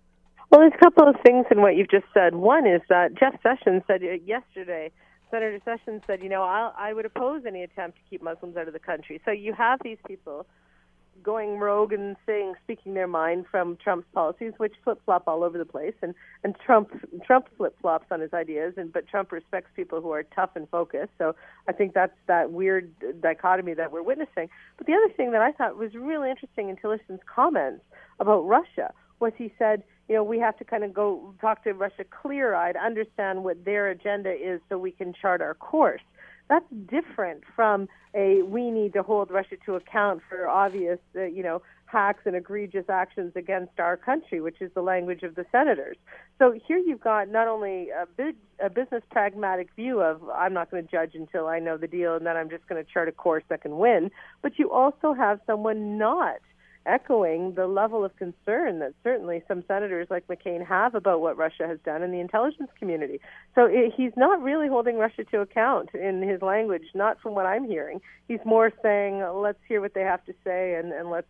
Well, there's a couple of things in what you've just said. One is that Jeff Sessions said yesterday. Senator Sessions said, you know, I, I would oppose any attempt to keep Muslims out of the country. So you have these people going rogue and saying speaking their mind from Trump's policies, which flip flop all over the place, and and Trump Trump flip flops on his ideas, and but Trump respects people who are tough and focused. So I think that's that weird dichotomy that we're witnessing. But the other thing that I thought was really interesting in Tillerson's comments about Russia was he said, you know, we have to kind of go talk to Russia clear eyed, understand what their agenda is, so we can chart our course. That's different from a we need to hold Russia to account for obvious, uh, you know, hacks and egregious actions against our country, which is the language of the senators. So here you've got not only a, big, a business pragmatic view of I'm not going to judge until I know the deal and then I'm just going to chart a course that can win, but you also have someone not echoing the level of concern that certainly some senators like McCain have about what Russia has done in the intelligence community. So it, he's not really holding Russia to account in his language, not from what I'm hearing. He's more saying, let's hear what they have to say and, and let's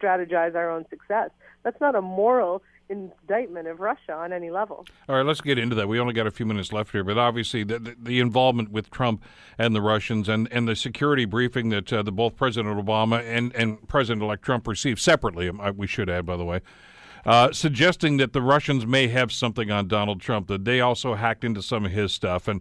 strategize our own success. That's not a moral indictment of Russia on any level. All right, let's get into that. We only got a few minutes left here, but obviously the, the, the involvement with Trump and the Russians and, and the security briefing that uh, the, both President Obama and, and President-elect Trump received separately, um, we should add, by the way, uh, suggesting that the Russians may have something on Donald Trump, that they also hacked into some of his stuff. And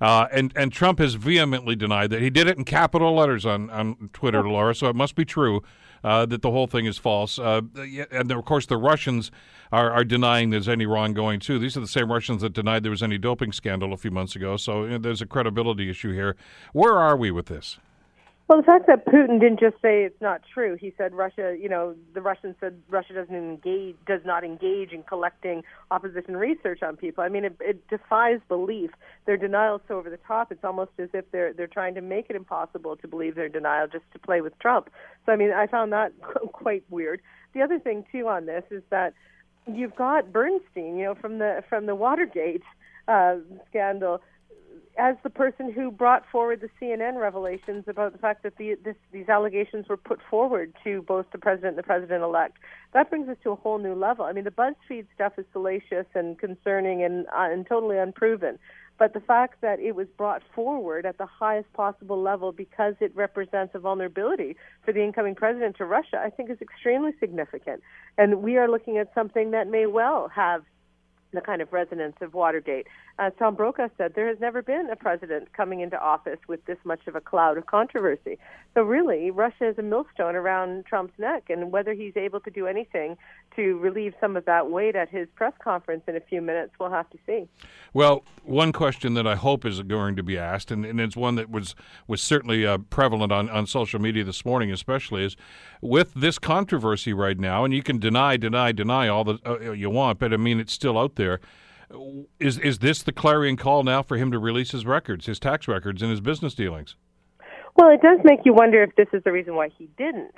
uh, and and Trump has vehemently denied that he did it in capital letters on, on Twitter, Laura. So it must be true uh, that the whole thing is false. Uh, and of course, the Russians are, are denying there's any wrongdoing too. These are the same Russians that denied there was any doping scandal a few months ago. So you know, there's a credibility issue here. Where are we with this? Well, the fact that Putin didn't just say it's not true. He said Russia, you know, the Russians said Russia doesn't engage, does not engage in collecting opposition research on people. I mean, it, it defies belief. Their denial is so over the top. It's almost as if they're they're trying to make it impossible to believe their denial just to play with Trump. So, I mean, I found that quite weird. The other thing too on this is that you've got Bernstein, you know, from the from the Watergate uh, scandal as the person who brought forward the CNN revelations about the fact that the, this, these allegations were put forward to both the president and the president elect, that brings us to a whole new level. I mean, the BuzzFeed stuff is salacious and concerning and, uh, and totally unproven. But the fact that it was brought forward at the highest possible level because it represents a vulnerability for the incoming president to Russia, I think is extremely significant. And we are looking at something that may well have the kind of resonance of Watergate. As Tom Brokaw said, there has never been a president coming into office with this much of a cloud of controversy. So really, Russia is a millstone around Trump's neck, and whether he's able to do anything to relieve some of that weight at his press conference in a few minutes, we'll have to see. Well, one question that I hope is going to be asked, and, and it's one that was was certainly uh, prevalent on, on social media this morning, especially, is with this controversy right now, and you can deny, deny, deny all that uh, you want, but I mean it's still out there. Is is this the clarion call now for him to release his records, his tax records, and his business dealings? Well, it does make you wonder if this is the reason why he didn't.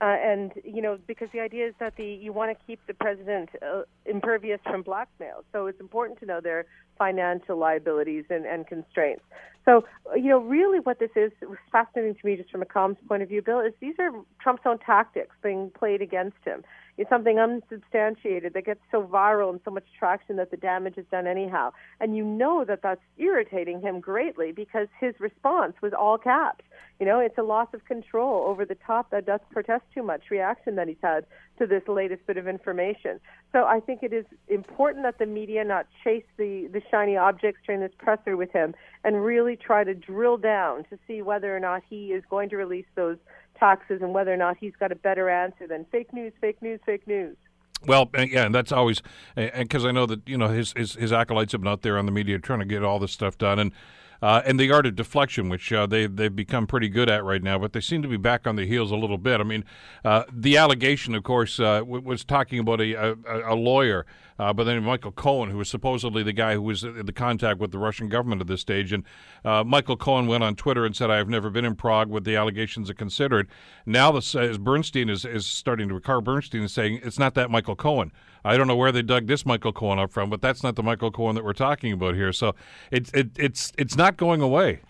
Uh, and you know, because the idea is that the you want to keep the president uh, impervious from blackmail, so it's important to know their financial liabilities and, and constraints. So, you know, really, what this is fascinating to me, just from a comms point of view, Bill, is these are Trump's own tactics being played against him. It's something unsubstantiated that gets so viral and so much traction that the damage is done anyhow. And you know that that's irritating him greatly because his response was all caps. You know, it's a loss of control over the top that does protest too much reaction that he's had to this latest bit of information. So I think it is important that the media not chase the, the shiny objects during this presser with him and really try to drill down to see whether or not he is going to release those taxes and whether or not he's got a better answer than fake news, fake news, fake news. Well, yeah, and that's always because I know that you know his, his his acolytes have been out there on the media trying to get all this stuff done, and uh, and the art of deflection, which uh, they they've become pretty good at right now, but they seem to be back on the heels a little bit. I mean, uh, the allegation, of course, uh, w- was talking about a, a, a lawyer, uh, but then Michael Cohen, who was supposedly the guy who was in the contact with the Russian government at this stage, and uh, Michael Cohen went on Twitter and said, "I have never been in Prague with the allegations are considered." Now, this, as Bernstein is is starting to, Carl Bernstein is saying it's not that Michael Cohen. I don't know where they dug this Michael Cohen up from, but that's not the Michael Cohen that we're talking about here. So it's it, it's it's not going away.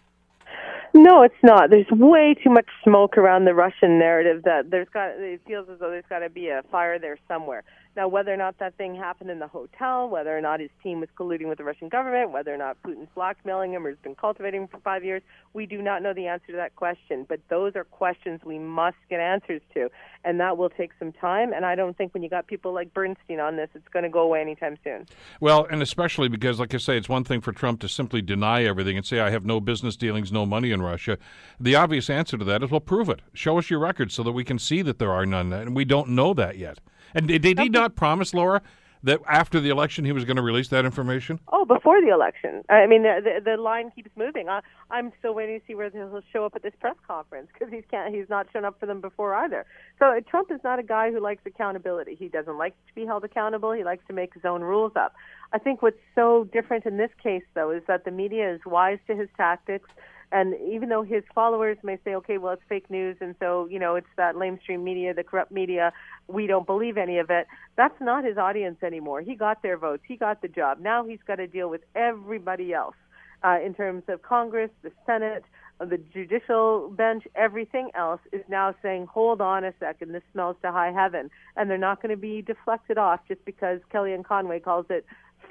No, it's not. There's way too much smoke around the Russian narrative that there's got. It feels as though there's got to be a fire there somewhere. Now, whether or not that thing happened in the hotel, whether or not his team was colluding with the Russian government, whether or not Putin's blackmailing him or has been cultivating him for five years, we do not know the answer to that question. But those are questions we must get answers to, and that will take some time. And I don't think when you got people like Bernstein on this, it's going to go away anytime soon. Well, and especially because, like I say, it's one thing for Trump to simply deny everything and say, I have no business dealings, no money in Russia. The obvious answer to that is, well, prove it. Show us your records so that we can see that there are none. And we don't know that yet. And did, did he not promise, Laura, that after the election he was going to release that information? Oh, before the election. I mean, the the, the line keeps moving. I, I'm still waiting to see whether he'll show up at this press conference because he's can't he's not shown up for them before either. So uh, Trump is not a guy who likes accountability. He doesn't like to be held accountable. He likes to make his own rules up. I think what's so different in this case, though, is that the media is wise to his tactics. And even though his followers may say, okay, well, it's fake news, and so, you know, it's that lamestream media, the corrupt media, we don't believe any of it, that's not his audience anymore. He got their votes, he got the job. Now he's got to deal with everybody else uh, in terms of Congress, the Senate, the judicial bench, everything else is now saying, hold on a second, this smells to high heaven. And they're not going to be deflected off just because Kellyanne Conway calls it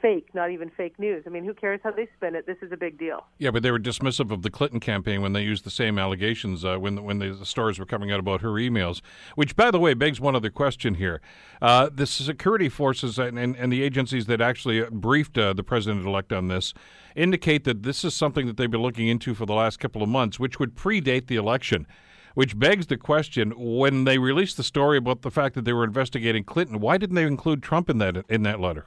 fake, not even fake news. I mean, who cares how they spin it? This is a big deal. Yeah, but they were dismissive of the Clinton campaign when they used the same allegations uh, when when the stories were coming out about her emails. Which, by the way, begs one other question here: uh, the security forces and, and, and, the agencies that actually briefed uh, the president-elect on this indicate that this is something that they've been looking into for the last couple of months, which would predate the election. Which begs the question: When they released the story about the fact that they were investigating Clinton, why didn't they include Trump in that in that letter?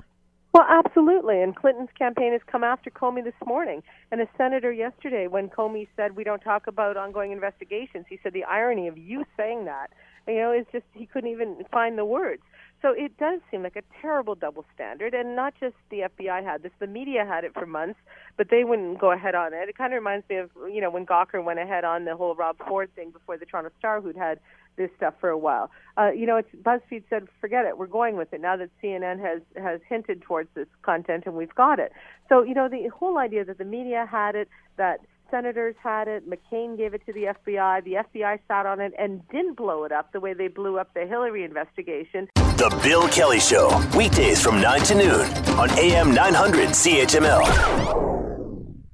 Well, absolutely. And Clinton's campaign has come after Comey this morning. And a senator yesterday, when Comey said we don't talk about ongoing investigations, he said the irony of you saying that, you know, is just he couldn't even find the words. So it does seem like a terrible double standard, and not just the FBI had this; the media had it for months, but they wouldn't go ahead on it. It kind of reminds me of you know when Gawker went ahead on the whole Rob Ford thing before the Toronto Star, who'd had this stuff for a while. Uh, you know, it's BuzzFeed said, forget it, we're going with it now that CNN has has hinted towards this content, and we've got it. So you know, the whole idea that the media had it, that senators had it. McCain gave it to the FBI. The FBI sat on it and didn't blow it up the way they blew up the Hillary investigation. The Bill Kelly Show, weekdays from 9 to noon on AM 900 CHML.